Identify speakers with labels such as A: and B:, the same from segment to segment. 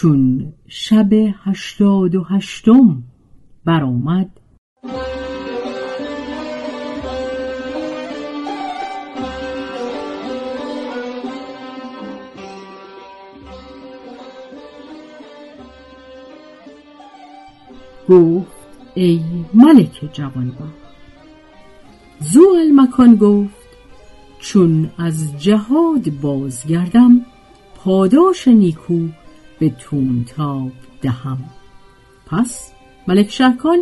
A: چون شب هشتاد و هشتم برآمد. گفت ای ملک جوانبا زو المکان گفت چون از جهاد بازگردم پاداش نیکو به تونتاب دهم. پس ملک شهکان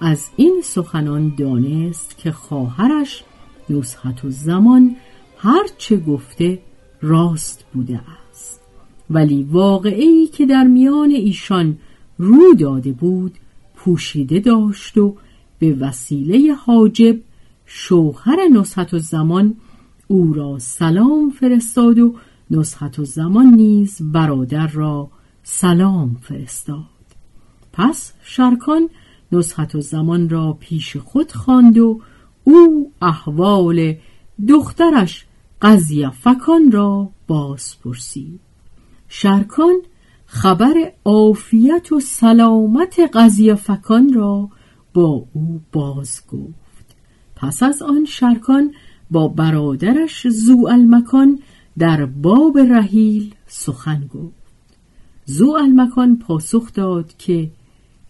A: از این سخنان دانست که خواهرش نصحت و زمان هرچه گفته راست بوده است. ولی واقعی که در میان ایشان رو داده بود پوشیده داشت و به وسیله حاجب شوهر نصحت و زمان او را سلام فرستاد و نصحت و زمان نیز برادر را سلام فرستاد. پس شرکان نصحت و زمان را پیش خود خواند و او احوال دخترش قضیه فکان را باز پرسید. شرکان خبر عافیت و سلامت قضیه فکان را با او باز گفت. پس از آن شرکان با برادرش زو المکان در باب رحیل سخن گفت. زو المکان پاسخ داد که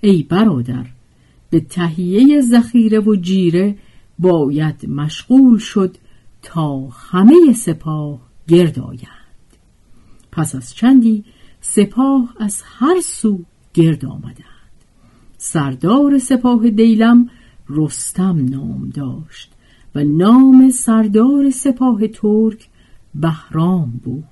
A: ای برادر به تهیه ذخیره و جیره باید مشغول شد تا همه سپاه گرد آیند. پس از چندی سپاه از هر سو گرد آمدند. سردار سپاه دیلم رستم نام داشت و نام سردار سپاه ترک بهرام بود.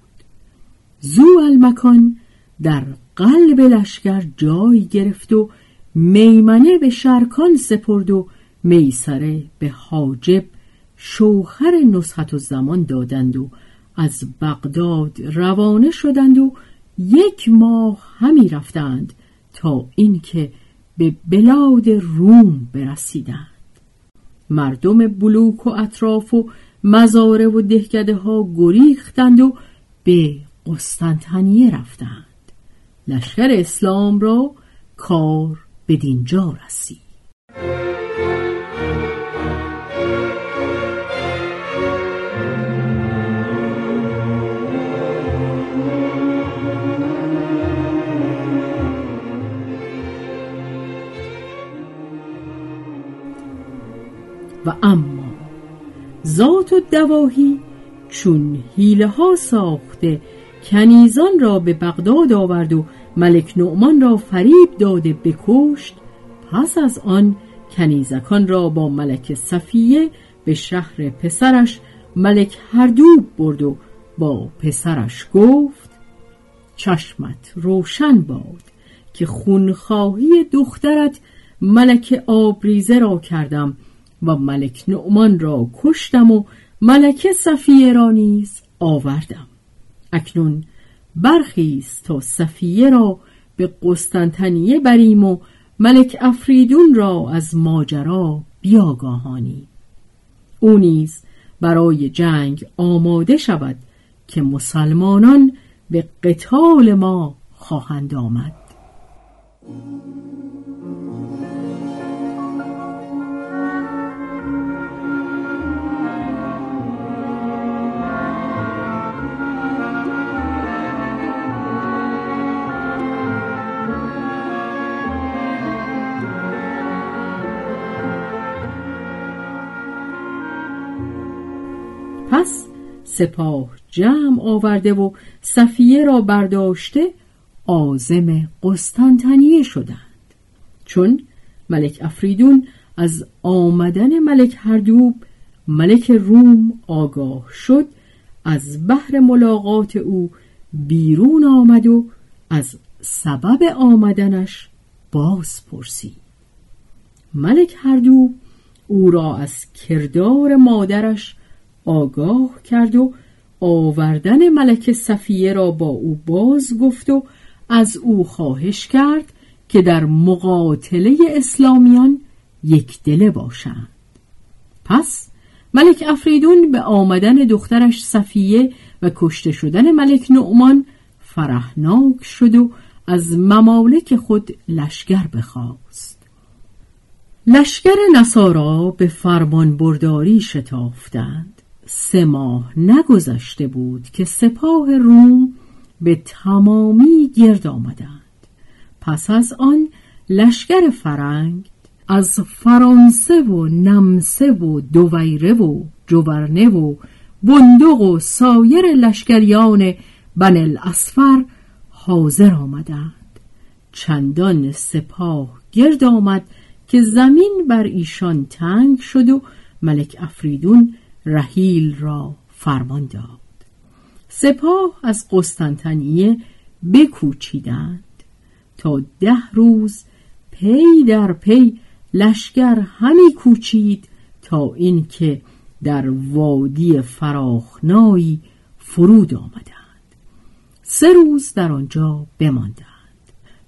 A: زو المکان در قلب لشکر جای گرفت و میمنه به شرکان سپرد و میسره به حاجب شوهر نصحت و زمان دادند و از بغداد روانه شدند و یک ماه همی رفتند تا اینکه به بلاد روم برسیدند. مردم بلوک و اطراف و مزاره و دهکده ها گریختند و به قسطنطنیه رفتند. لشکر اسلام را کار به دینجا رسید. و اما ذات و دواهی چون حیله ها ساخته کنیزان را به بغداد آورد و ملک نعمان را فریب داده بکشت پس از آن کنیزکان را با ملک صفیه به شهر پسرش ملک هردوب برد و با پسرش گفت چشمت روشن باد که خونخواهی دخترت ملک آبریزه را کردم و ملک نعمان را کشتم و ملک صفیه را نیز آوردم. اکنون برخیز تا صفیه را به قسطنطنیه بریم و ملک افریدون را از ماجرا بیاگاهانی. او نیز برای جنگ آماده شود که مسلمانان به قتال ما خواهند آمد. پس سپاه جمع آورده و صفیه را برداشته آزم قسطنطنیه شدند. چون ملک افریدون از آمدن ملک هردوب ملک روم آگاه شد از بحر ملاقات او بیرون آمد و از سبب آمدنش باز پرسید. ملک هردوب او را از کردار مادرش آگاه کرد و آوردن ملک صفیه را با او باز گفت و از او خواهش کرد که در مقاتله اسلامیان یک دله باشند. پس ملک افریدون به آمدن دخترش صفیه و کشته شدن ملک نعمان فرحناک شد و از ممالک خود لشکر بخواست. لشکر نصارا به فرمان برداری شتافتند. سه ماه نگذشته بود که سپاه روم به تمامی گرد آمدند. پس از آن لشکر فرنگ از فرانسه و نمسه و دویره و جوورنه و بندق و سایر لشکریان بن الاسفر حاضر آمدند. چندان سپاه گرد آمد که زمین بر ایشان تنگ شد و ملک افریدون رحیل را فرمان داد. سپاه از قسطنطنیه بکوچیدند تا ده روز پی در پی لشکر همی کوچید تا اینکه در وادی فراخنایی فرود آمدند. سه روز در آنجا بماندند.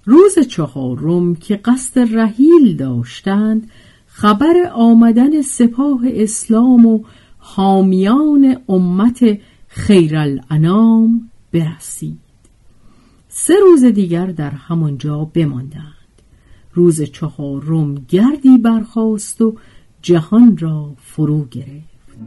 A: روز چهارم که قصد رحیل داشتند خبر آمدن سپاه اسلام و حامیان امت خیرالانام برسید. سه روز دیگر در همانجا بماندند. روز چهارم گردی برخاست و جهان را فرو گرفت.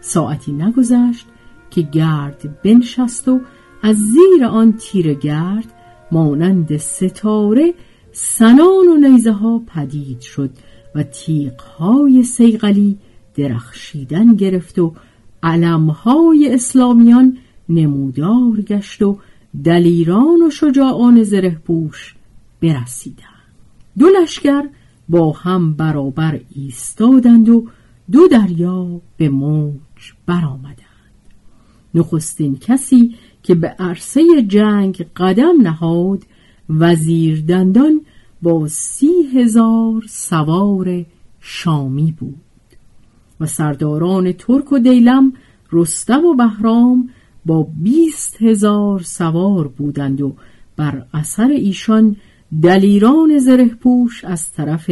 A: ساعتی نگذشت که گرد بنشست و از زیر آن تیر گرد مانند ستاره سنان و نیزه ها پدید شد و تیغ های سیغلی درخشیدن گرفت و علمهای اسلامیان نمودار گشت و دلیران و شجاعان زره پوش برسیدند. دو لشکر با هم برابر ایستادند و دو دریا به موج برآمدند. نخستین کسی که به عرصه جنگ قدم نهاد وزیر دندان با سی هزار سوار شامی بود. و سرداران ترک و دیلم رستم و بهرام با بیست هزار سوار بودند و بر اثر ایشان دلیران زره پوش از طرف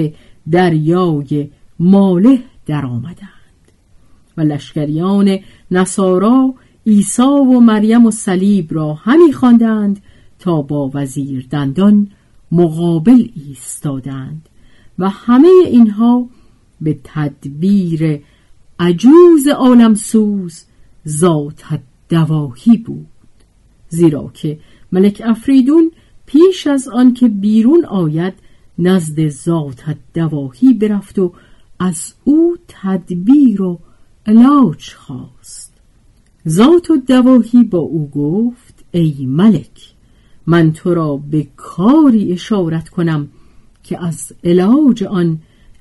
A: دریای ماله در آمدند و لشکریان نصارا عیسی و مریم و صلیب را همی خواندند تا با وزیر دندان مقابل ایستادند و همه اینها به تدبیر عجوز عالمسوز ذات دواهی بود. زیرا که ملک افریدون پیش از آنکه بیرون آید نزد ذات دواهی برفت و از او تدبیر و علاج خواست. ذات و دواهی با او گفت ای ملک من تو را به کاری اشارت کنم که از علاج آن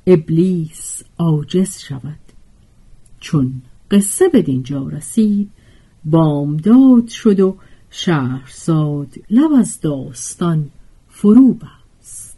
A: ابلیس عاجز شود. چون قصه به دینجا رسید بامداد شد و شهرزاد لب از داستان فرو بست.